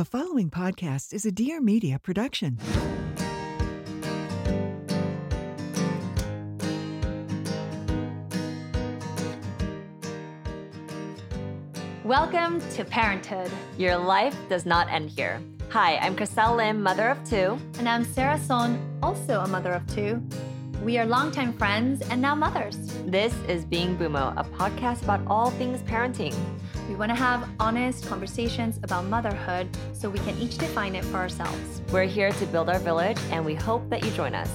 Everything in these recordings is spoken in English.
The following podcast is a Dear Media production. Welcome to Parenthood. Your life does not end here. Hi, I'm Chriselle Lim, mother of two. And I'm Sara Sohn, also a mother of two. We are longtime friends and now mothers. This is Being Bumo, a podcast about all things parenting. We want to have honest conversations about motherhood so we can each define it for ourselves. We're here to build our village, and we hope that you join us.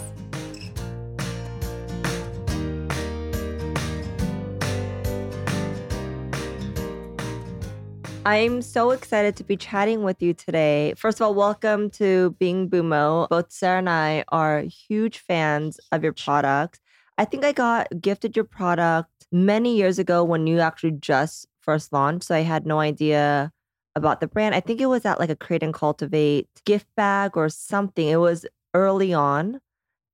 I'm so excited to be chatting with you today. First of all, welcome to Being Bumo. Both Sara and I are huge fans of your products. I think I got gifted your product many years ago when you actually just first launched. So I had no idea about the brand. I think it was at like a Create and Cultivate gift bag or something. It was early on.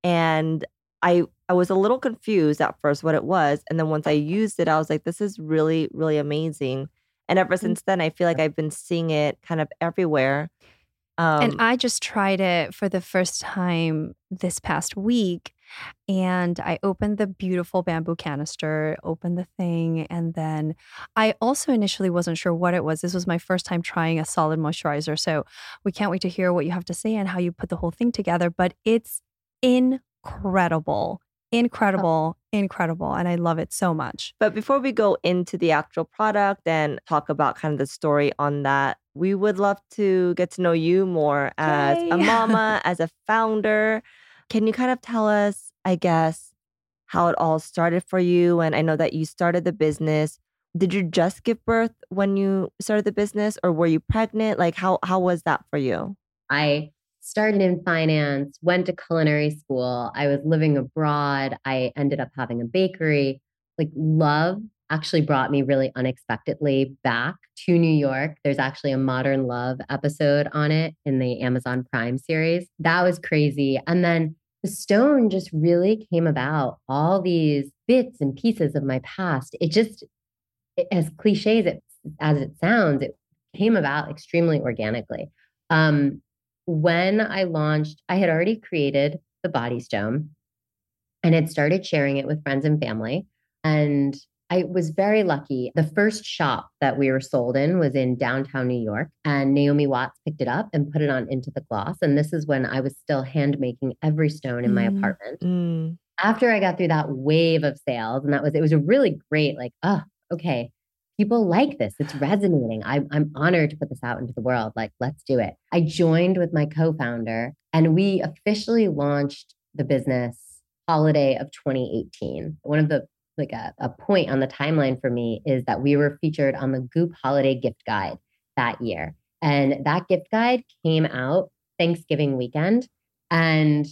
And I I was a little confused at first what it was. And then once I used it, I was like, this is really, really amazing. And ever Mm. since then, I feel like I've been seeing it kind of everywhere. Um, and I just tried it for the first time this past week. And I opened the beautiful bamboo canister, opened the thing. And then I also initially wasn't sure what it was. This was my first time trying a solid moisturizer. So we can't wait to hear what you have to say and how you put the whole thing together. But it's incredible, incredible, incredible. And I love it so much. But before we go into the actual product and talk about kind of the story on that, we would love to get to know you more as a mama, as a founder. Can you kind of tell us, I guess, how it all started for you? And I know that you started the business. Did you just give birth when you started the business or were you pregnant? Like how how was that for you? I started in finance, went to culinary school. I was living abroad. I ended up having a bakery. Like, love actually brought me really unexpectedly back to New York. There's actually a Modern Love episode on it in the Amazon Prime series. That was crazy. And then the stone just really came about all these bits and pieces of my past. It just, it- as cliche as it, as it sounds, it came about extremely organically. Um, when I launched, I had already created the body stone and had started sharing it with friends and family. And I was very lucky. The first shop that we were sold in was in downtown New York, and Naomi Watts picked it up and put it on Into The Gloss. And this is when I was still hand making every stone in my Mm. apartment Mm, after I got through that wave of sales, and that was it was a really great, like, oh, okay, people like this. It's resonating. I'm I'm honored to put this out into the world. Like, let's do it. I joined with my co-founder, and we officially launched the business holiday of 2018. One of the like a, a point on the timeline for me is that we were featured on the Goop Holiday Gift Guide that year. And that gift guide came out Thanksgiving weekend. And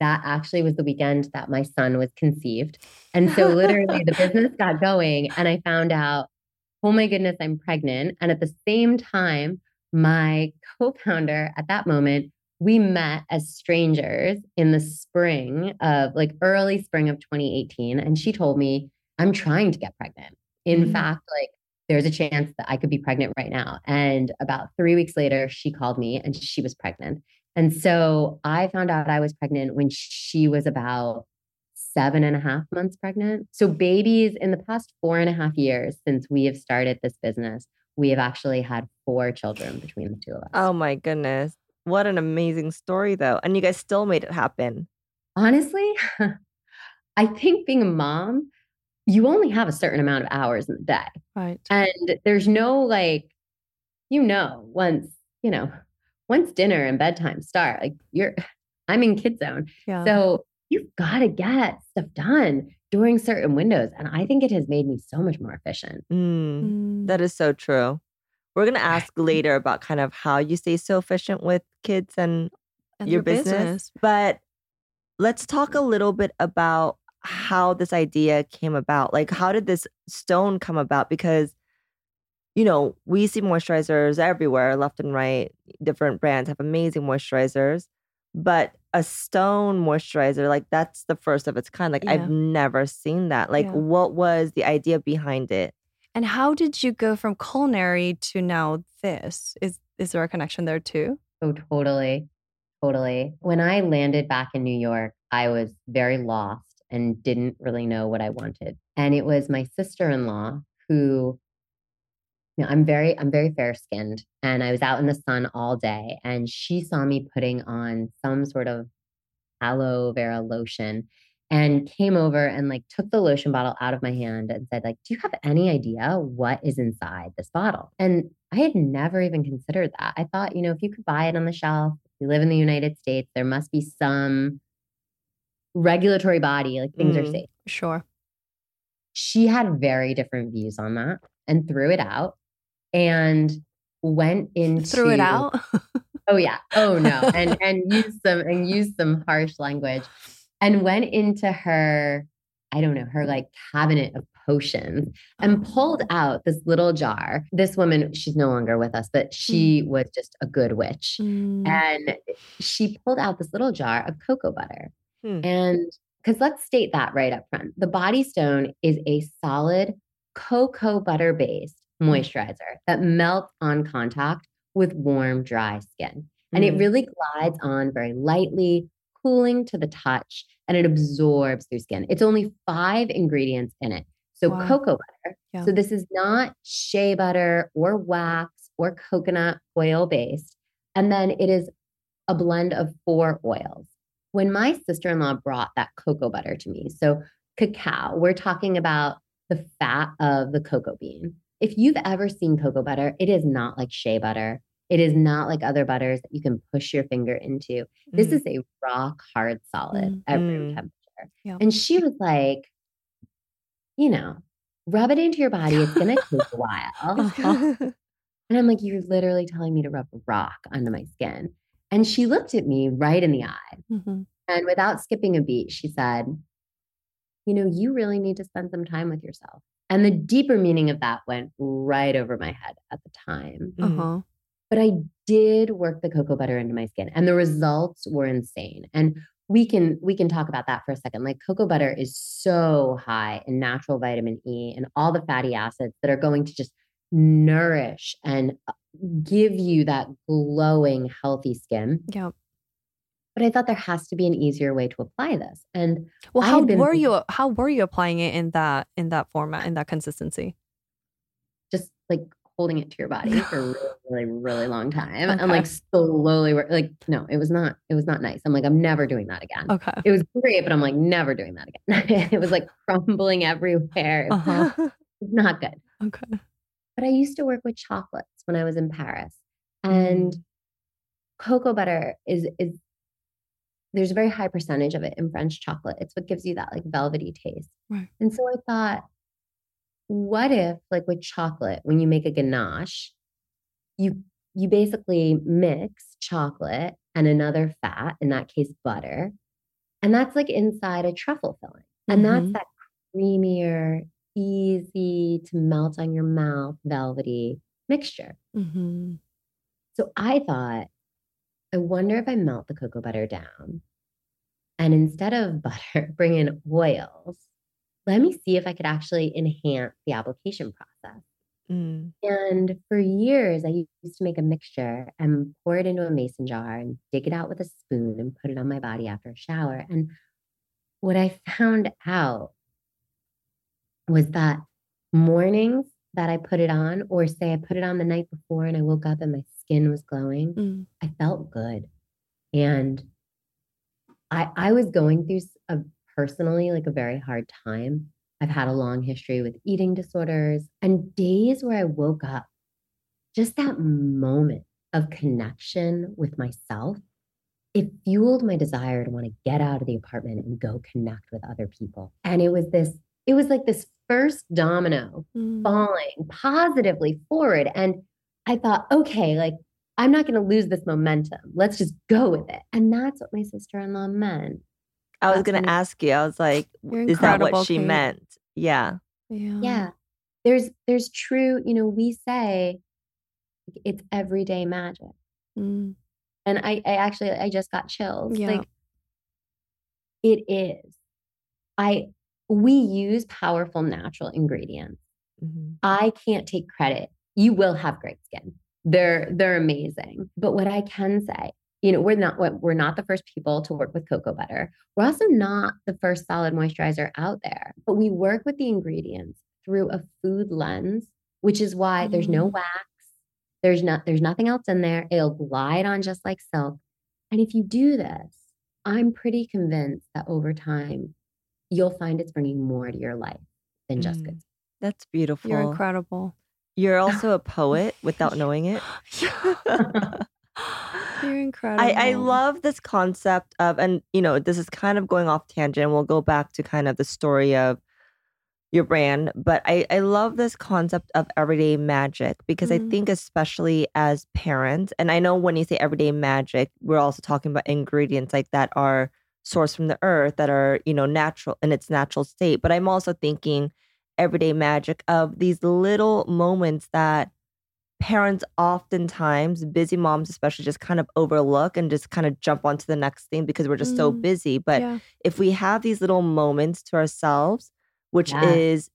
that actually was the weekend that my son was conceived. And so literally the business got going and I found out, oh my goodness, I'm pregnant. And at the same time, my co-founder at that moment, we met as strangers in the spring of like early spring of 2018. And she told me, I'm trying to get pregnant. In Mhm. fact, like there's a chance that I could be pregnant right now. And about three weeks later, she called me and she was pregnant. And so I found out I was pregnant when she was about seven and a half months pregnant. So, babies in the past four and a half years since we have started this business, we have actually had four children between the two of us. Oh my goodness. What an amazing story though. And you guys still made it happen. Honestly, I think being a mom, you only have a certain amount of hours in the day. Right. And there's no like, you know, once, you know, once dinner and bedtime start, like you're, I'm in kid zone. Yeah. So you've got to get stuff done during certain windows. And I think it has made me so much more efficient. Mm. Mm. That is so true. We're going to ask later about kind of how you stay so efficient with kids and, And your business. But let's talk a little bit about how this idea came about. Like, how did this stone come about? Because, you know, we see moisturizers everywhere, left and right. Different brands have amazing moisturizers. But a stone moisturizer, like, that's the first of its kind. Like, Yeah. I've never seen that. Like, Yeah. what was the idea behind it? And how did you go from culinary to now this? Is is there a connection there too? Oh, totally. Totally. When I landed back in New York, I was very lost and didn't really know what I wanted. And it was my sister-in-law who you know, I'm very I'm very fair skinned and I was out in the sun all day and she saw me putting on some sort of aloe vera lotion and came over and like took the lotion bottle out of my hand and said like do you have any idea what is inside this bottle and i had never even considered that i thought you know if you could buy it on the shelf if you live in the united states there must be some regulatory body like things are Mm. safe Sure. she had very different views on that and threw it out and went into Threw it out. Oh yeah. Oh no. And and used some and used some harsh language. And went into her, I don't know, her like cabinet of potions and pulled out this little jar. This woman, she's no longer with us, but she was just a good witch. Mm. And she pulled out this little jar of cocoa butter. Hmm. And because let's state that right up front. The body stone is a solid cocoa butter based moisturizer that melts on contact with warm, dry skin. And it Mm. really glides on very lightly, cooling to the touch, and it absorbs through skin. It's only five ingredients in it. So, Wow. cocoa butter. Yeah. So, this is not shea butter or wax or coconut oil based. And then it is a blend of four oils. When my sister in law brought that cocoa butter to me, so cacao, we're talking about the fat of the cocoa bean. If you've ever seen cocoa butter, it is not like shea butter. It is not like other butters that you can push your finger into. This Mm. is a rock hard solid Mm. at room Mm. temperature. Yeah. And she was like, you know, rub it into your body. It's going to take a while. And I'm like, you're literally telling me to rub a rock under my skin. And she looked at me right in the eye. Mhm. And without skipping a beat, she said, You know, you really need to spend some time with yourself. And the deeper meaning of that went right over my head at the time. Uh-huh. But I did work the cocoa butter into my skin and the results were insane. And we can we can talk about that for a second. Like cocoa butter is so high in natural vitamin E and all the fatty acids that are going to just nourish and uh, give you that glowing healthy skin. Yeah. But I thought there has to be an easier way to apply this. And Well, how been- were you how were you applying it in that in that format, in that consistency? just like holding it to your body for a really, really, really long time Okay. and like slowly like no, it was not it was not nice. I'm like, I'm never doing that again. Okay. It was great, but I'm like, never doing that again. it was like crumbling everywhere. It was Uh-huh. not good. Okay. But I used to work with chocolates when I was in Paris. And cocoa butter is is there's a very high percentage of it in French chocolate. It's what gives you that like velvety taste. Right. And so I thought, what if like with chocolate, when you make a ganache, you you basically mix chocolate and another fat, in that case butter, and that's like inside a truffle filling. And that's Mhm. that creamier, easy to melt on your mouth, velvety mixture. Mhm. So I thought, I wonder if I melt the cocoa butter down and instead of butter, bring in oils. Let me see if I could actually enhance the application process. Mm. And for years, I used to make a mixture and pour it into a mason jar and dig it out with a spoon and put it on my body after a shower. And what I found out was that mornings that I put it on, or say I put it on the night before and I woke up and my skin was glowing, Mm. I felt good. And I I was going through a personally like a very hard time. I've had a long history with eating disorders and days where I woke up just that moment of connection with myself it fueled my desire to want to get out of the apartment and go connect with other people. And it was this it was like this first domino Mm. falling positively forward. And I thought, okay, like I'm not going to lose this momentum. Let's just go with it. And that's what my sister in law meant. I was gonna ask you. I was like, is that what she Kate. meant? Yeah. Yeah. Yeah. There's there's true, you know, we say it's everyday magic. Mm. And I, I actually I just got chills. Yeah. Like it is. I we use powerful natural ingredients. Mhm. I can't take credit. You will have great skin. They're they're amazing. But what I can say, you know, we're not what we're not the first people to work with cocoa butter. We're also not the first solid moisturizer out there. But we work with the ingredients through a food lens, which is why there's no Mm. wax. There's not there's nothing else in there. It'll glide on just like silk. And if you do this, I'm pretty convinced that over time you'll find it's bringing more to your life than just Mm. good. That's beautiful. You're incredible. You're also a poet without knowing it. You're incredible. I, I love this concept of, and you know, this is kind of going off tangent. We'll go back to kind of the story of your brand, but I, I love this concept of everyday magic because I Mhm. think, especially as parents, and I know when you say everyday magic, we're also talking about ingredients like that are sourced from the earth, that are, you know, natural in its natural state. But I'm also thinking everyday magic of these little moments that parents oftentimes busy moms especially just kind of overlook and just kind of jump onto the next thing because we're just so Mm, busy but yeah. if we have these little moments to ourselves which Yes. is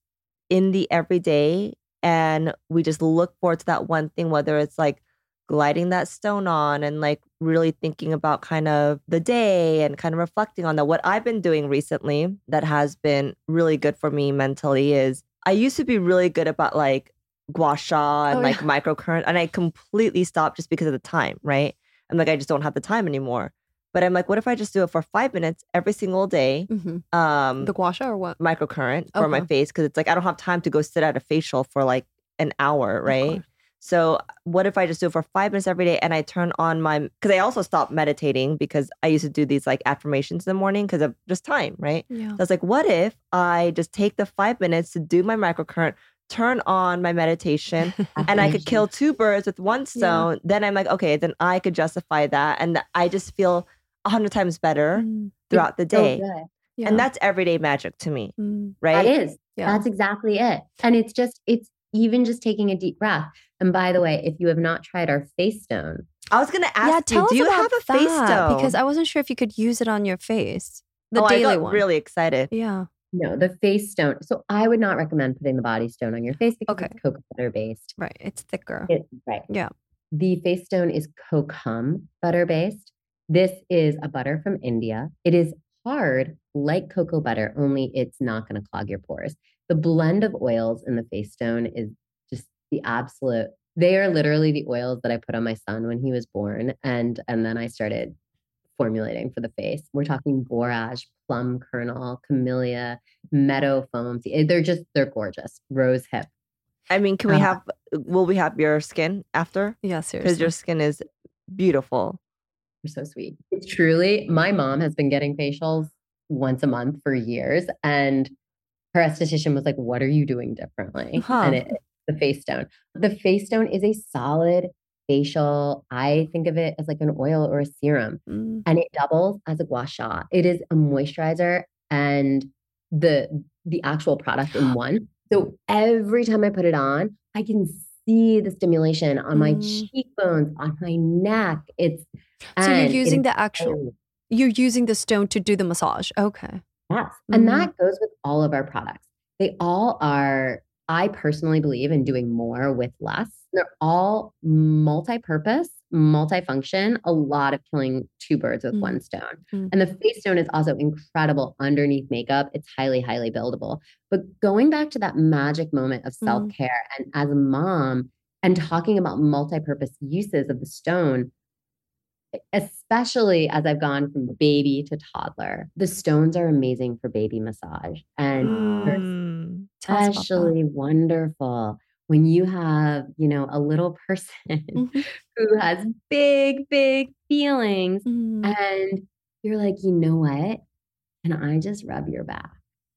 in the everyday and we just look forward to that one thing whether it's like gliding that stone on and like really thinking about kind of the day and kind of reflecting on that what i've been doing recently that has been really good for me mentally is i used to be really good about like gua sha and Oh, like yeah. microcurrent and i completely stopped just because of the time right i'm like i just don't have the time anymore but i'm like what if i just do it for five minutes every single day Mhm. um The gua sha or what? microcurrent for my face because it's like I don't have time to go sit at a facial for like an hour, right? So what if I just do it for five minutes every day and I turn on my because I also stopped meditating because I used to do these like affirmations in the morning because of just time, right? Yeah. So I was like, what if I just take the five minutes to do my microcurrent, turn on my meditation, and I could kill two birds with one stone? Then I'm like, okay, then I could justify that, and I just feel a hundred times better Mm, throughout the day, good. yeah. and that's everyday magic to me, Mm, right? That is. yeah. That's exactly it. And it's just, it's even just taking a deep breath. And by the way, if you have not tried our face stone, I was gonna ask yeah, you, tell us do you have a face stone? Because I wasn't sure if you could use it on your face. The oh, daily I got one. really excited. Yeah. No, the face stone. So I would not recommend putting the body stone on your face because Okay. it's cocoa butter based. Right. It's thicker. It, right. Yeah. The face stone is kokum butter based. This is a butter from India. It is hard like cocoa butter, only it's not going to clog your pores. The blend of oils in the face stone is just the absolute. They are literally the oils that I put on my son when he was born, and and then I started formulating for the face. We're talking borage, plum kernel, camellia, meadow foam. They're just they're gorgeous. Rose hip. I mean, can we Uh, have? Will we have your skin after? Yeah, Because your skin is beautiful. You're so sweet. It's truly, my mom has been getting facials once a month for years. And her esthetician was like, What are you doing differently? Huh. And it, the face stone. The face stone is a solid facial. I think of it as like an oil or a serum, Mm, and it doubles as a gua sha. It is a moisturizer and the the actual product in one. So every time I put it on, I can see the stimulation on my Mm. cheekbones, on my neck. It's So you're using the actual. You're using the stone to do the massage. Okay. Yes. And Mhm. that goes with all of our products. They all are, I personally believe in doing more with less. They're all multi purpose, multifunction, a lot of killing two birds with Mm. one stone. Mm. And the face stone is also incredible underneath makeup. It's highly, highly buildable. But going back to that magic moment of Mhm. self care and as a mom and talking about multi purpose uses of the stone, especially as I've gone from baby to toddler, the stones are amazing for baby massage and Mm. Tell us about that. especially wonderful when you have, you know, a little person Mhm. who has big, big feelings Mm, and you're like, you know what? Can I just rub your back?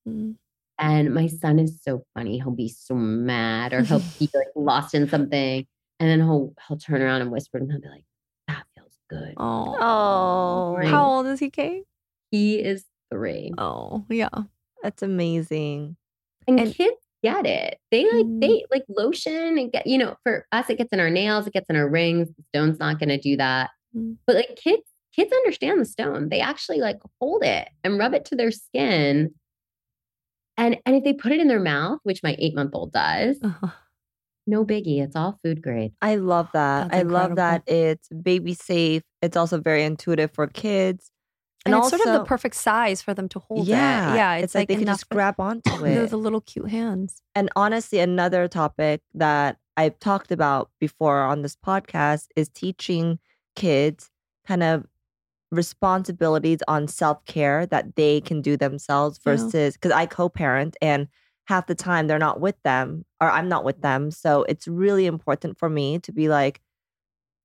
mm. And my son is so funny. He'll be so mad or he'll be like lost in something. And then he'll he'll turn around and whisper and he'll be like, that feels good. Oh. Oh, Right. How old is he, Kate? He is three. Oh, yeah. that's amazing. And, And- kids get it. They like Mm. they like lotion and get, you know, for us it gets in our nails, it gets in our rings. The stone's not gonna do that. Mm. But like kids, kids understand the stone. They actually like hold it and rub it to their skin. And and if they put it in their mouth, which my eight month old does, Uh-huh. no biggie. It's all food grade. I love that. That's I love that it's baby safe. It's also very intuitive for kids. And, it's sort of the perfect size for them to hold yeah, it. Yeah, it's, like, like, they can just grab onto it. the little cute hands. And honestly, another topic that I've talked about before on this podcast is teaching kids kind of responsibilities on self care that they can do themselves versus because I co parent and half the time they're not with them or I'm not with them. So it's really important for me to be like,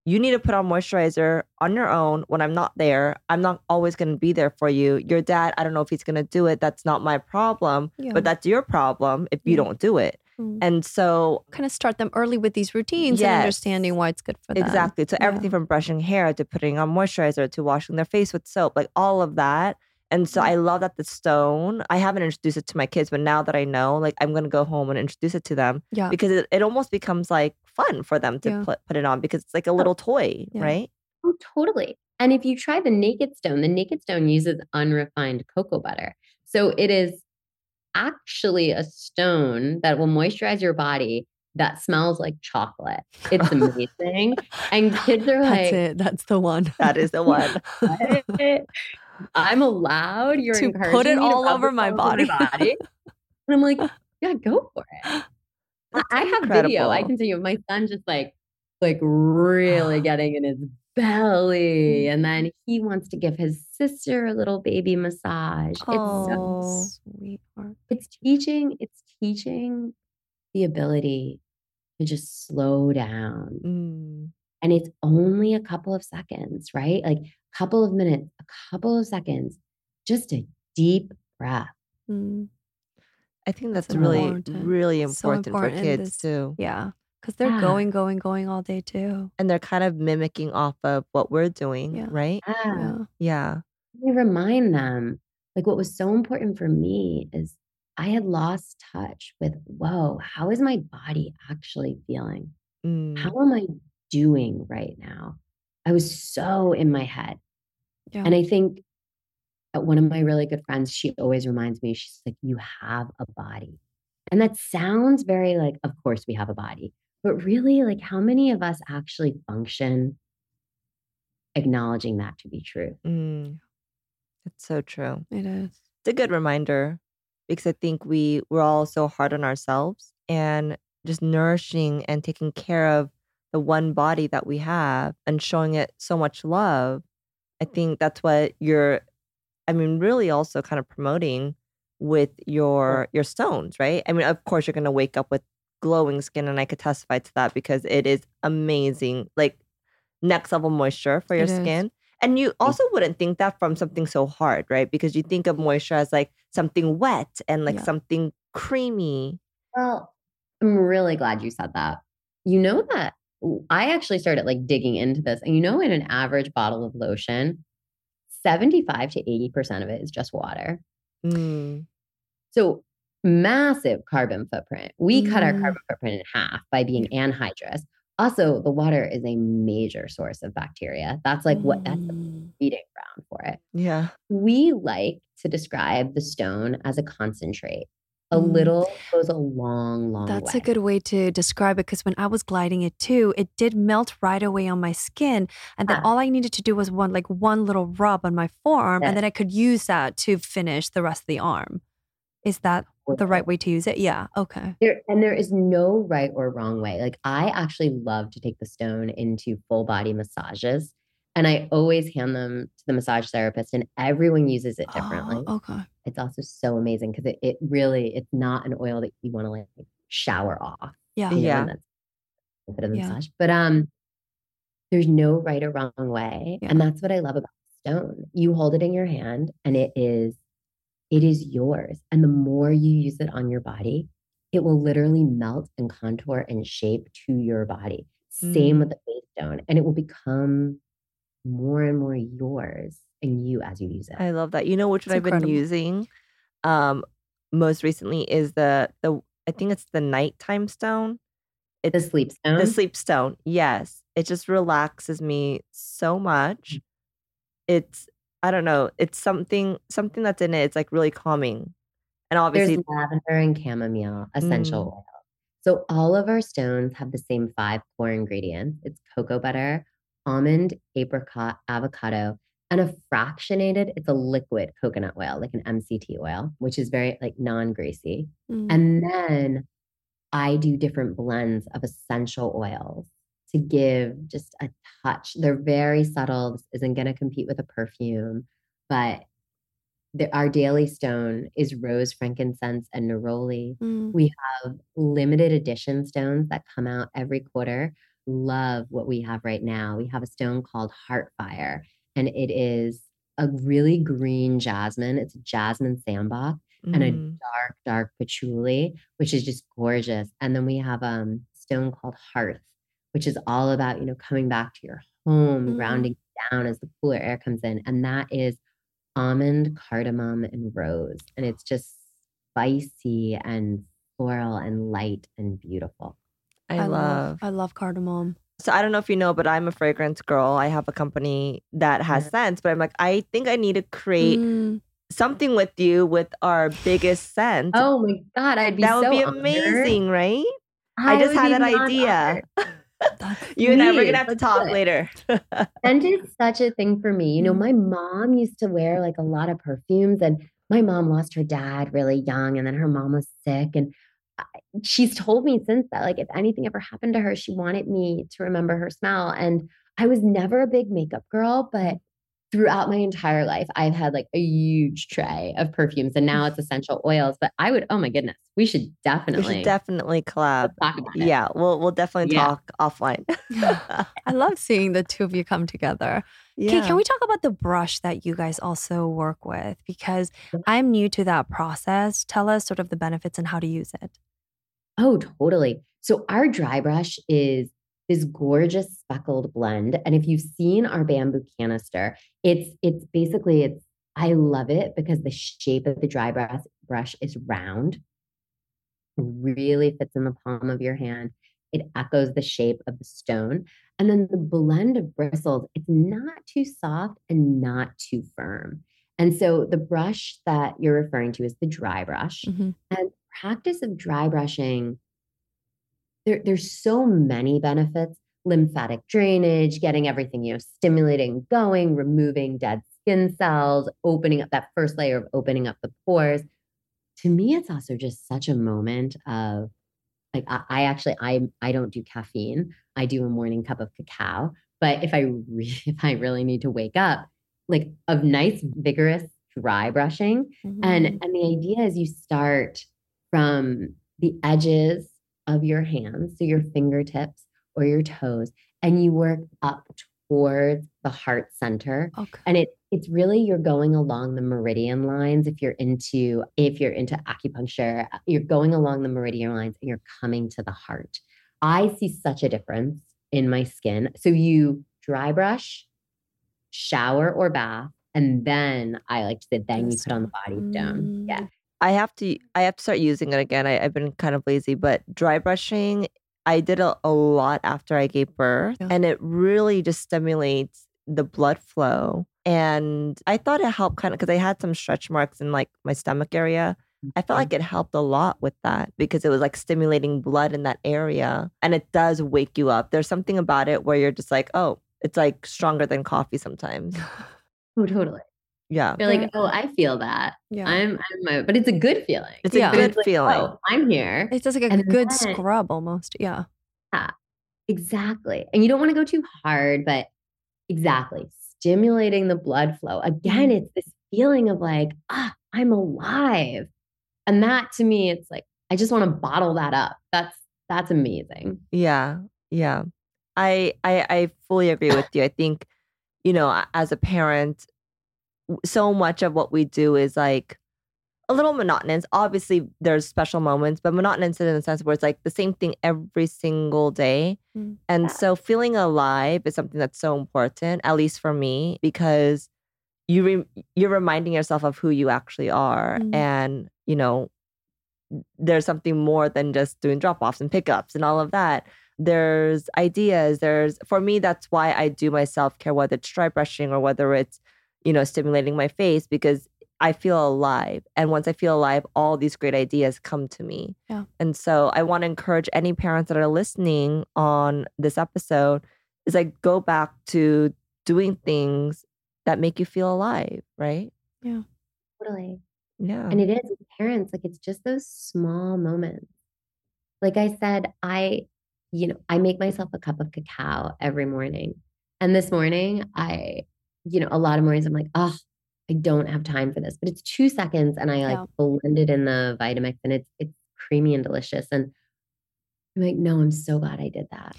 you need to put on moisturizer on your own when I'm not there. I'm not always going to be there for you. Your dad, I don't know if he's going to do it. That's not my problem, Yeah. but that's your problem if you Yeah. don't do it. Mm. And so, kind of start them early with these routines Yes. and understanding why it's good for them. exactly. So, Yeah. everything from brushing hair to putting on moisturizer to washing their face with soap, like all of that. And so, Mm. I love that the stone, I haven't introduced it to my kids, but now that I know, like, I'm going to go home and introduce it to them Yeah. because it, it almost becomes like fun for them to Yeah. put, put it on because it's like a little toy, Yeah. right? Oh, totally. And if you try the Naked Stone, the Naked Stone uses unrefined cocoa butter. So it is actually a stone that will moisturize your body that smells like chocolate. It's amazing. and kids are That's like, it. That's the one. That is the one. I'm allowed. You're To put it all over my all over body." And I'm like, yeah, go for it. I- That's I have video. I can tell you my son just like like really getting in his belly. And then he wants to give his sister a little baby massage. It's so Oh. sweetheart. it's teaching, it's teaching the ability to just slow down. Mm. And it's only a couple of seconds, right? Like a couple of minutes, a couple of seconds, just a deep breath. Mm, I think that's, That's really, important. really So important, important for kids this- too. yeah. Because they're Yeah. going, going, going all day too. And they're kind of mimicking off of what we're doing, Yeah. right? Yeah. Yeah. Yeah. we remind them like what was so important for me is I had lost touch with, whoa, how is my body actually feeling? Mm. How am I doing right now? I was so in my head. Yeah. And I think one of my really good friends, she always reminds me, she's like, you have a body. And that sounds very like, of course we have a body. But really, like, how many of us actually function acknowledging that to be true? Mm. It's so true. It is. It's a good reminder because I think we we're all so hard on ourselves and just nourishing and taking care of the one body that we have and showing it so much love. I think that's what you're I mean really also kind of promoting with your your stones, right? I mean of course you're going to wake up with glowing skin and I could testify to that because it is amazing like next level moisture for your It is. skin. And you also wouldn't think that from something so hard, right? Because you think of moisture as like something wet and like Yeah. something creamy. Well, I'm really glad you said that. You know that I actually started like digging into this, and you know, in an average bottle of lotion, 75 to 80% of it is just water. Mm. So massive carbon footprint. We cut our Mm. carbon footprint in half by being anhydrous. Also, the water is a major source of bacteria. That's like what that's the Mm. feeding ground for it. Yeah. We like to describe the stone as a concentrate. A Mm. little goes a long, long That's way. a good way to describe it because when I was gliding it too, it did melt right away on my skin. And then Yeah. all I needed to do was one like one little rub on my forearm, Yes. and then I could use that to finish the rest of the arm. Is that the right way to use it? Yeah. Okay. There and there is no right or wrong way. Like I actually love to take the stone into full body massages. And I always hand them to the massage therapist, and everyone uses it differently. Oh, okay. It's also so amazing because it, it really it's not an oil that you want to like shower off. Yeah. you know, Yeah. and that's a bit of the Yeah. massage. But um there's no right or wrong way. Yeah. And that's what I love about stone. You hold it in your hand and it is it is yours. And the more you use it on your body, it will literally melt and contour and shape to your body. Same Mm. with the face stone. And it will become more and more yours and you as you use it. I love that. You know which one I've been using um most recently is the the I think it's the nighttime stone. It's the sleep stone. the sleep stone. Yes. It just relaxes me so much. It's I don't know, it's something something that's in it. It's like really calming. And There's obviously lavender and chamomile essential Mm. oil. So all of our stones have the same five core ingredients. It's cocoa butter, almond, apricot, avocado, and a fractionated, it's a liquid coconut oil, like an MCT oil, which is very like non-greasy. Mm. And then I do different blends of essential oils to give just a touch. They're very subtle. This isn't going to compete with a perfume, but the, our daily stone is rose, frankincense, and neroli. Mm. We have limited edition stones that come out every quarter. Love what we have right now. We have a stone called Heartfire, and it is a really green jasmine. It's a jasmine sambac and a Mm. dark, dark patchouli, which is just gorgeous. And then we have um stone called Hearth, which is all about, you know, coming back to your home, Mm. grounding down as the cooler air comes in. And that is almond, cardamom, and rose. And it's just spicy and floral and light and beautiful. I, love. I love cardamom. So I don't know if you know, but I'm a fragrance girl. I have a company that has scents, but I'm like, I think I need to create Mm. something with you with our biggest scent. Oh my God, I'd be that would so be honored. amazing, right? I, just had an idea. you and I we're gonna have to talk later. Scent is such a thing for me. You know, Mm. my mom used to wear like a lot of perfumes, and my mom lost her dad really young, and then her mom was sick. And I- she's told me since that, like, if anything ever happened to her, she wanted me to remember her smell. And I was never a big makeup girl, but throughout my entire life, I've had like a huge tray of perfumes, and now it's essential oils. But I would, oh my goodness, we should we definitely should definitely collab. talk about. Yeah, we'll we'll definitely Yeah. talk offline. I love seeing the two of you come together. Okay, can we talk about the brush that you guys also work with? Because I'm new to that process. Tell us sort of the benefits and how to use it. Oh, totally. So our dry brush is this gorgeous speckled blend. And if you've seen our bamboo canister, it's it's basically it's I love it because the shape of the dry brush brush is round, really fits in the palm of your hand. It echoes the shape of the stone. And then the blend of bristles, it's not too soft and not too firm. And so the brush that you're referring to is the dry brush Mhm. and practice of dry brushing there, there's so many benefits lymphatic drainage getting everything you know stimulating going removing dead skin cells opening up that first layer of opening up the pores. To me it's also just such a moment of like i, I actually i i don't do caffeine. I do a morning cup of cacao but if i re- if i really need to wake up like of nice vigorous dry brushing. Mm-hmm. and and the idea is you start from the edges of your hands, so your fingertips or your toes, and you work up towards the heart center. okay. And it it's really you're going along the meridian lines if you're into if you're into acupuncture, you're going along the meridian lines and you're coming to the heart. I see such a difference in my skin. So you dry brush, shower or bath, and then I like to say then you put on the body stone. Yeah. I have to I have to start using it again. I, I've been kind of lazy, but dry brushing I did a, a lot after I gave birth, Yeah. and it really just stimulates the blood flow. And I thought it helped kind of because I had some stretch marks in like my stomach area. I felt like it helped a lot with that because it was like stimulating blood in that area, and it does wake you up. There's something about it where you're just like, oh, it's like stronger than coffee sometimes. Oh, totally. Yeah, You're like, oh, I feel that. Yeah. I'm, I'm, a, but it's a good feeling. it's Yeah. a good It's like, feeling. Oh, I'm here. It's just like a And good then- scrub almost. Yeah. Yeah. Exactly. And you don't want to go too hard, but exactly. Stimulating the blood flow. Again, it's this feeling of like, ah, I'm alive. And that to me, it's like, I just want to bottle that up. That's, that's amazing. Yeah, yeah. I I I fully agree with you. I think, you know, as a parent, w- so much of what we do is like a little monotonous. Obviously, there's special moments, but monotonous in the sense where it's like the same thing every single day. Mm. And Yeah. so feeling alive is something that's so important, at least for me, because you re- you're reminding yourself of who you actually are Mm. and, you know, there's something more than just doing drop offs and pickups and all of that. There's ideas. There's, for me, that's why I do my self care, whether it's dry brushing or whether it's, you know, stimulating my face, because I feel alive. And once I feel alive, all these great ideas come to me. Yeah. And so I want to encourage any parents that are listening on this episode is like go back to doing things that make you feel alive, right? Yeah. Totally. Yeah. And it is parents, like it's just those small moments. Like I said, I, you know, I make myself a cup of cacao every morning. And this morning, I, you know, a lot of mornings I'm like, oh, I don't have time for this. But it's two seconds and I like Yeah. blend it in the Vitamix and it's it's creamy and delicious. And I'm like, no, I'm so glad I did that.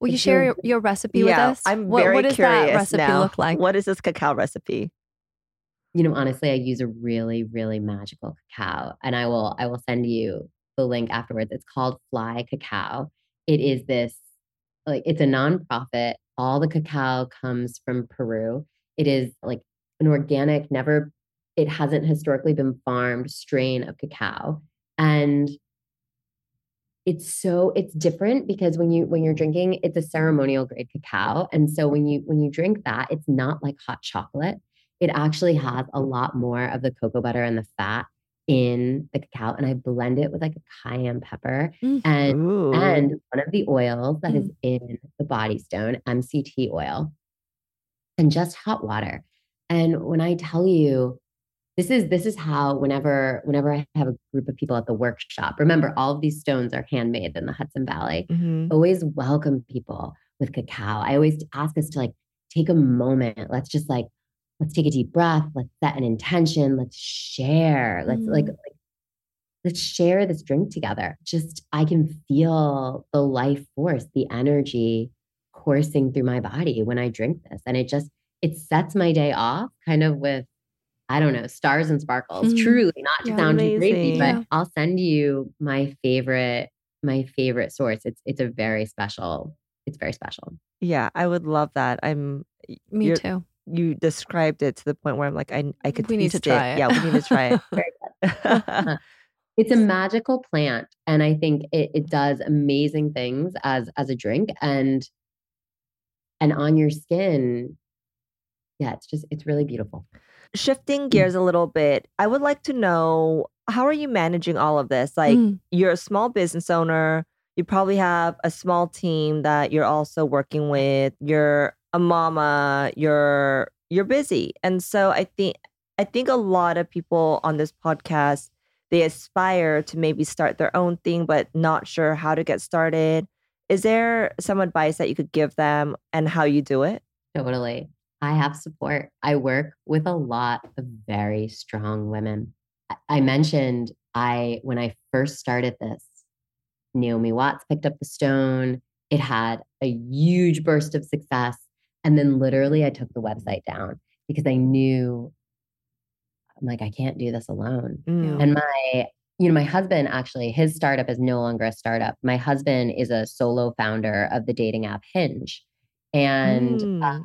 Will you share your, your recipe yeah, with us? I'm what, very what does curious that recipe now. look like? What is this cacao recipe? you know honestly i use a really really magical cacao and i will i will send you the link afterwards it's called fly cacao it is this like it's a nonprofit all the cacao comes from peru it is like an organic never it hasn't historically been farmed strain of cacao and it's so it's different because when you when you're drinking it's a ceremonial grade cacao and so when you when you drink that it's not like hot chocolate it actually has a lot more of the cocoa butter and the fat in the cacao and i blend it with like a cayenne pepper Mm. and Ooh. and one of the oils that is in the body stone mct oil and just hot water and when i tell you this is this is how whenever whenever i have a group of people at the workshop remember all of these stones are handmade in the hudson valley Mhm. always welcome people with cacao. I always ask us to like take a moment. Let's just like, let's take a deep breath. Let's set an intention. Let's share. Let's like, Mm. like, let's share this drink together. Just, I can feel the life force, the energy coursing through my body when I drink this. And it just, it sets my day off kind of with, I don't know, stars and sparkles. Mhm. Truly, not to Yeah. sound too crazy, but Yeah. I'll send you my favorite my favorite source. It's it's a very special. It's very special. Yeah, I would love that. I'm Me you're- too. you described it to the point where I'm like, I I could We need to taste try it. Yeah, we need to try it. Very good. It's a magical plant, and I think it, it does amazing things as as a drink and and on your skin. Yeah, it's just it's really beautiful. Shifting gears a little bit, I would like to know how are you managing all of this? Like Mm. you're a small business owner, you probably have a small team that you're also working with. You're a mama, you're you're busy. And so I think I think a lot of people on this podcast they aspire to maybe start their own thing but not sure how to get started. Is there some advice that you could give them and how you do it? Totally. I have support. I work with a lot of very strong women. I- I mentioned I when I first started this, Naomi Watts picked up the stone. It had a huge burst of success. And then literally I took the website down because I knew I'm like, I can't do this alone. Mm. And my, you know, my husband actually, his startup is no longer a startup. My husband is a solo founder of the dating app Hinge. And uh, Mm.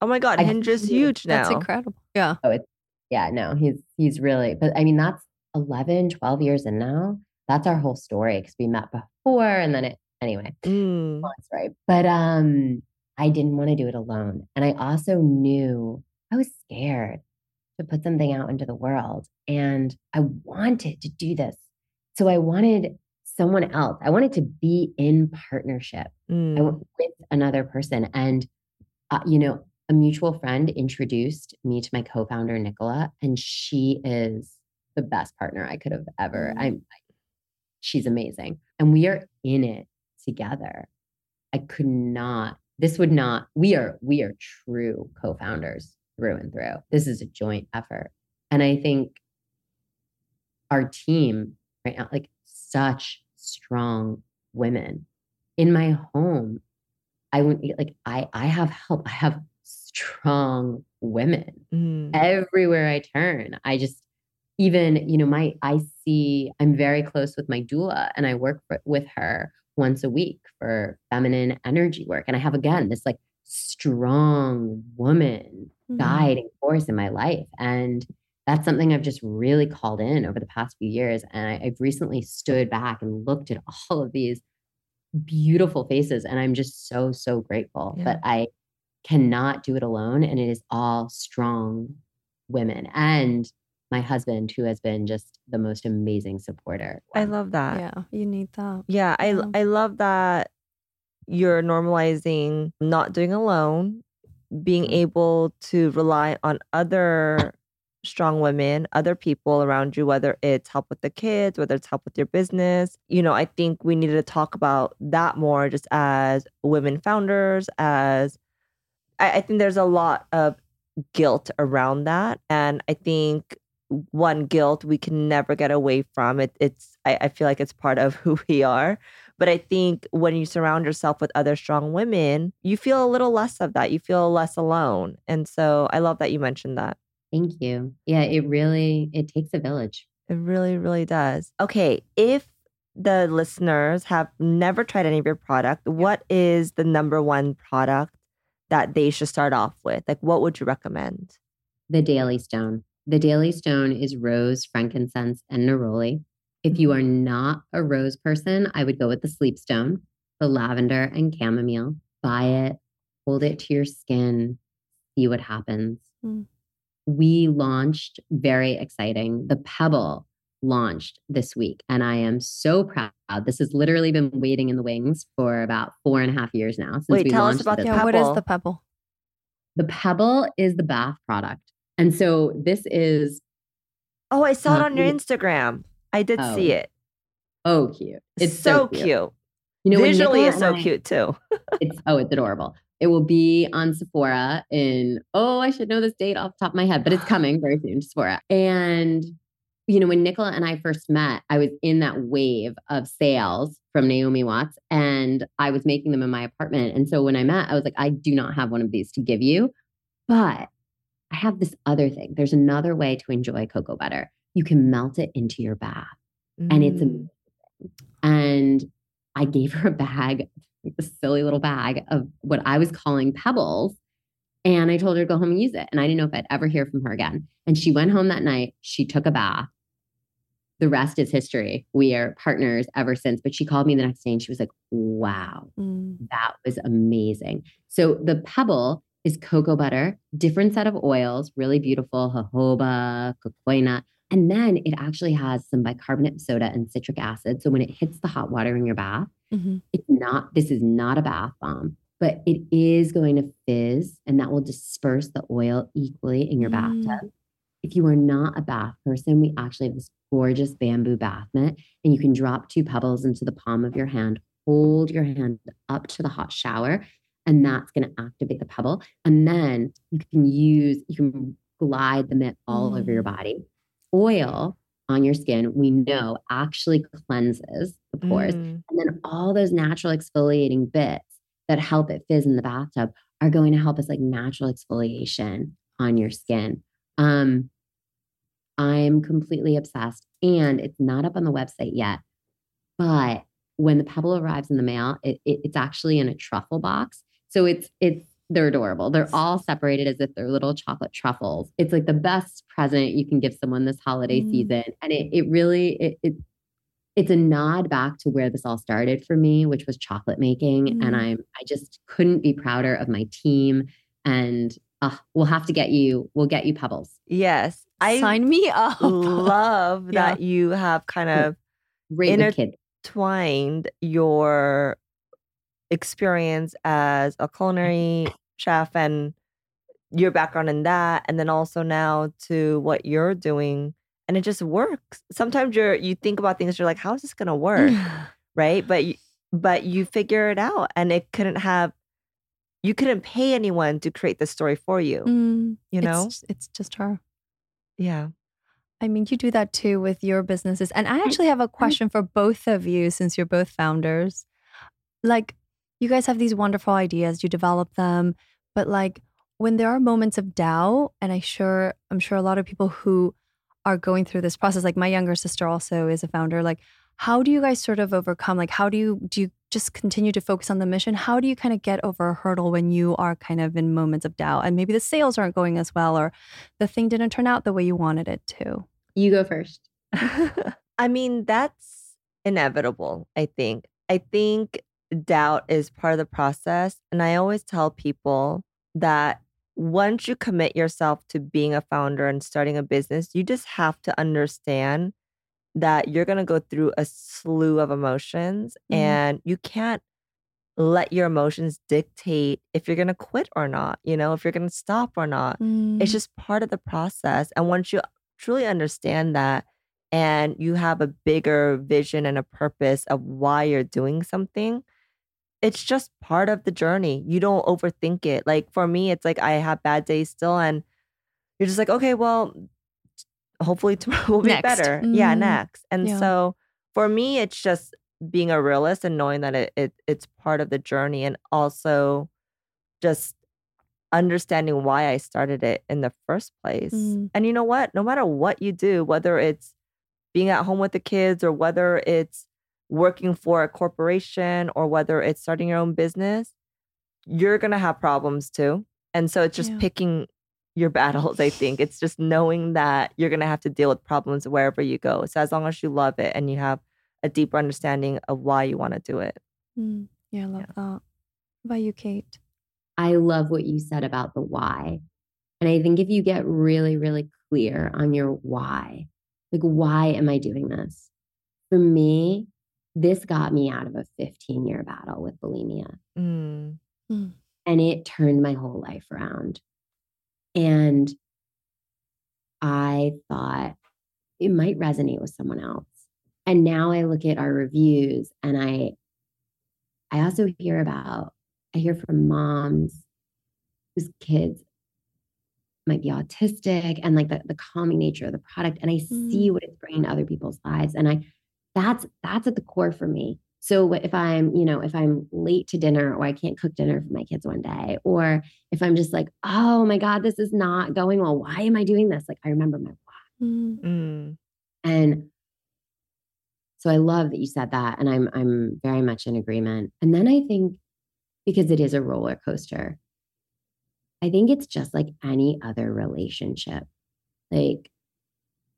oh my god, I- Hinge is huge That's now. incredible. Yeah. Oh, it's, yeah, no, he's he's really, but I mean, that's 11, 12 years in now. That's our whole story because we met before and then it, anyway, Mm. long story. But um, I didn't want to do it alone. And I also knew I was scared to put something out into the world. And I wanted to do this. So I wanted someone else. I wanted to be in partnership I Mm. went with another person. And, uh, you know, a mutual friend introduced me to my co founder, Nicola, and she is the best partner I could have ever. Mm. I'm, she's amazing. And we are in it together. I could not, this would not, we are, we are true co founders through and through. This is a joint effort. And I think our team right now, like such strong women in my home i wouldn't like i i have help i have strong women Mm. everywhere i turn i just even you know my i see i'm very close with my doula and i work for, with her once a week for feminine energy work and i have again this like strong woman Mhm. guiding force in my life. And that's something I've just really called in over the past few years. And I, I've recently stood back and looked at all of these beautiful faces. And I'm just so, so grateful Yeah. that I cannot do it alone. And it is all strong women. And my husband, who has been just the most amazing supporter. I love that. yeah, you need that. Yeah, I Yeah. I love that you're normalizing not doing alone, being mm-hmm. able to rely on other strong women, other people around you, whether it's help with the kids, whether it's help with your business. You know, I think we needed to talk about that more just as women founders, as I, I think there's a lot of guilt around that. And I think one guilt we can never get away from it. It's I, I feel like it's part of who we are. But I think when you surround yourself with other strong women, you feel a little less of that. You feel less alone. And so I love that you mentioned that. Thank you. Yeah, it really it takes a village. It really, really does. Okay. If the listeners have never tried any of your product, what is the number one product that they should start off with? Like, what would you recommend? The Daily Stone. The Daily Stone is rose, frankincense, and neroli. If you are not a rose person, I would go with the Sleep Stone, the lavender and chamomile. Buy it, hold it to your skin, see what happens. Mm. We launched very exciting. The Pebble launched this week, and I am so proud. This has literally been waiting in the wings for about four and a half years now. Since Wait, we tell us about the Yeah, what is the pebble? The Pebble is the bath product. And so this is, Oh, I saw it Uh, on your Instagram. I did oh, see Oh, it. oh, cute. It's so, cute. You know, Visually, it's so I- cute too. It's, oh, it's adorable. It will be on Sephora in, oh, I should know this date off the top of my head, but it's coming very soon to Sephora. And, you know, when Nicola and I first met, I was in that wave of sales from Naomi Watts and I was making them in my apartment. And so when I met, I was like, I do not have one of these to give you, but I have this other thing. There's another way to enjoy cocoa butter. You can melt it into your bath and it's Mm. amazing. And I gave her a bag, a silly little bag of what I was calling pebbles. And I told her to go home and use it. And I didn't know if I'd ever hear from her again. And she went home that night. She took a bath. The rest is history. We are partners ever since. But she called me the next day and she was like, wow, Mm. that was amazing. So the pebble is cocoa butter, different set of oils, really beautiful, jojoba, cocoa nut. And then it actually has some bicarbonate soda and citric acid. So when it hits the hot water in your bath, Mhm. it's not, this is not a bath bomb, but it is going to fizz and that will disperse the oil equally in your Mm. bathtub. If you are not a bath person, we actually have this gorgeous bamboo bath mitt and you can drop two pebbles into the palm of your hand, hold your hand up to the hot shower, and that's going to activate the pebble. And then you can use, you can glide the mitt all over your body. Oil on your skin, we know actually cleanses the pores. Mm. And then all those natural exfoliating bits that help it fizz in the bathtub are going to help us like natural exfoliation on your skin. Um, I'm completely obsessed, and it's not up on the website yet. But when the pebble arrives in the mail, it, it- it's actually in a truffle box. So it's it's they're adorable. They're all separated as if they're little chocolate truffles. It's like the best present you can give someone this holiday Mm. season, and it it really it, it it's a nod back to where this all started for me, which was chocolate making. And Mm. I'm I just couldn't be prouder of my team. And uh, we'll have to get you, we'll get you pebbles. Yes. I Sign me up. love Yeah. that you have kind of with your experience as a mm. culinary chef and your background in that and then also now to what you're doing and it just works. Sometimes you're you think about things you're like how is this going to work right? But you, but you figure it out and it couldn't have you couldn't pay anyone to create the story for you Mm, you know? it's, it's just her. yeah. I mean, you do that too with your businesses. And I mm, actually have a mm. question for both of you since you're both founders. Like, you guys have these wonderful ideas, you develop them, but like when there are moments of doubt, and I sure I'm sure a lot of people who are going through this process, like my younger sister also is a founder, like how do you guys sort of overcome? Like, how do you do you just continue to focus on the mission? How do you kind of get over a hurdle when you are kind of in moments of doubt and maybe the sales aren't going as well or the thing didn't turn out the way you wanted it to? You go first. I mean, that's inevitable, I think. I think doubt is part of the process. And I always tell people that once you commit yourself to being a founder and starting a business, you just have to understand that you're going to go through a slew of emotions Mhm. and you can't let your emotions dictate if you're going to quit or not, you know, if you're going to stop or not. Mm. It's just part of the process. And once you truly understand that and you have a bigger vision and a purpose of why you're doing something, it's just part of the journey. You don't overthink it. Like for me, it's like I have bad days still, and you're just like, okay, well, hopefully tomorrow will be Next. better. Yeah, Mhm. next. And Yeah. so for me, it's just being a realist and knowing that it, it it's part of the journey, and also just understanding why I started it in the first place. Mm. And you know what? No matter what you do, whether it's being at home with the kids or whether it's working for a corporation or whether it's starting your own business, you're going to have problems too. And so it's just Yeah. picking your battles, I think. It's just knowing that you're going to have to deal with problems wherever you go. So as long as you love it and you have a deeper understanding of why you want to do it. Mm. Yeah, I love that. What about you, Kate? I love what you said about the why. And I think if you get really, really clear on your why, like, why am I doing this? For me, this got me out of a 15 year battle with bulimia Mm. and it turned my whole life around. And I thought it might resonate with someone else. And now I look at our reviews and I I also hear about I hear from moms whose kids might be autistic and like the, the calming nature of the product and I see what it's bringing to other people's lives and I that's that's at the core for me. So if I'm, you know, if I'm late to dinner or I can't cook dinner for my kids one day, or if I'm just like, oh my God, this is not going well. Why am I doing this? Like I remember my why. Mm. Mm. And so I love that you said that. And I'm I'm very much in agreement. And then I think because it is a roller coaster, I think it's just like any other relationship. Like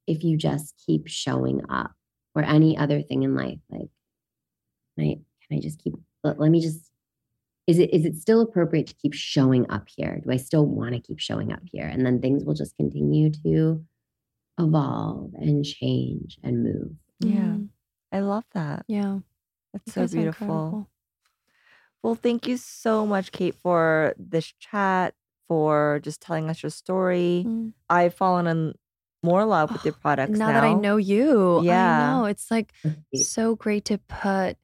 if you just keep showing up or any other thing in life, like can I can I just keep let, let me just is it is it still appropriate to keep showing up here? Do I still want to keep showing up here? And then things will just continue to evolve and change and move. Yeah. Mm. I love that. Yeah. That's You so beautiful. incredible. Well, thank you so much, Kate, for this chat, for just telling us your story. Mm. I've fallen in more love with your products now now. that I know you, Yeah. I know it's like so great to put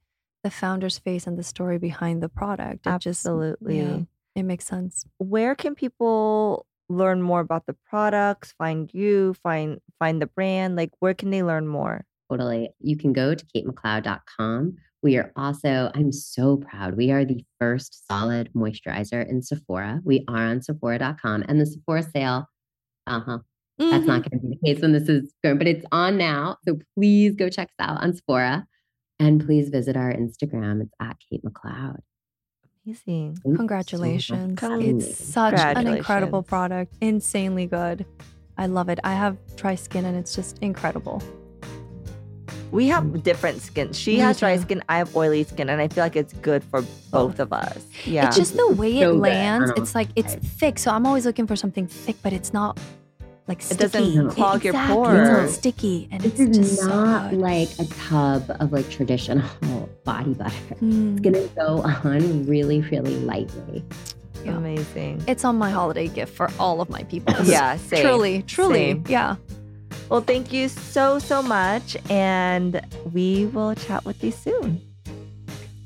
the founder's face and the story behind the product. It just Absolutely. yeah, it makes sense. Where can people learn more about the products, find you, find find the brand? Like where can they learn more? Totally. You can go to katemcleod.com. We are also, I'm so proud. We are the first solid moisturizer in Sephora. We are on Sephora.com and the Sephora sale. Uh huh. That's not mm-hmm. going to be the case when this is going, but it's on now. So please go check us out on Sephora and please visit our Instagram. It's at Kate McLeod. Amazing. Thank you so Congratulations. It's me. such an incredible product. Insanely good. I love it. I have dry skin and it's just incredible. We have different skins. She Me has dry too. skin, I have oily skin, and I feel like it's good for both of us. Yeah. It's just the way it So lands. It's like it's thick. So I'm always looking for something thick, but it's not like It sticky. doesn't clog your pores. It's not sticky. And This it's is just so not good. like a tub of like traditional body butter. Mm. It's going to go on really, really lightly. Yeah. Amazing. It's on my holiday gift for all of my people. Yeah, same. Truly, truly. Same. Yeah. Well, thank you so, so much. And we will chat with you soon.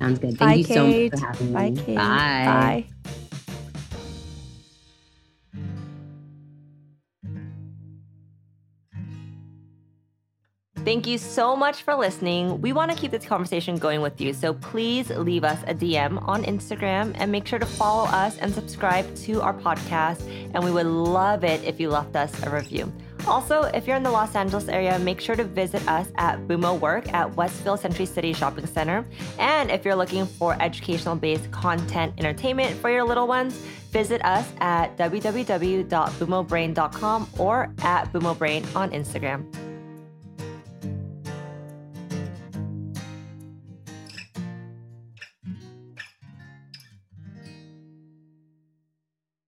Sounds good. Thank Bye, you so much for having Bye, me. Kate. Bye. Bye. Thank you so much for listening. We want to keep this conversation going with you. So please leave us a DM on Instagram and make sure to follow us and subscribe to our podcast. And we would love it if you left us a review. Also, if you're in the Los Angeles area, make sure to visit us at Bumo Work at Westfield Century City Shopping Center. And if you're looking for educational based content entertainment for your little ones, visit us at www.bumobrain.com or at bumobrain on Instagram.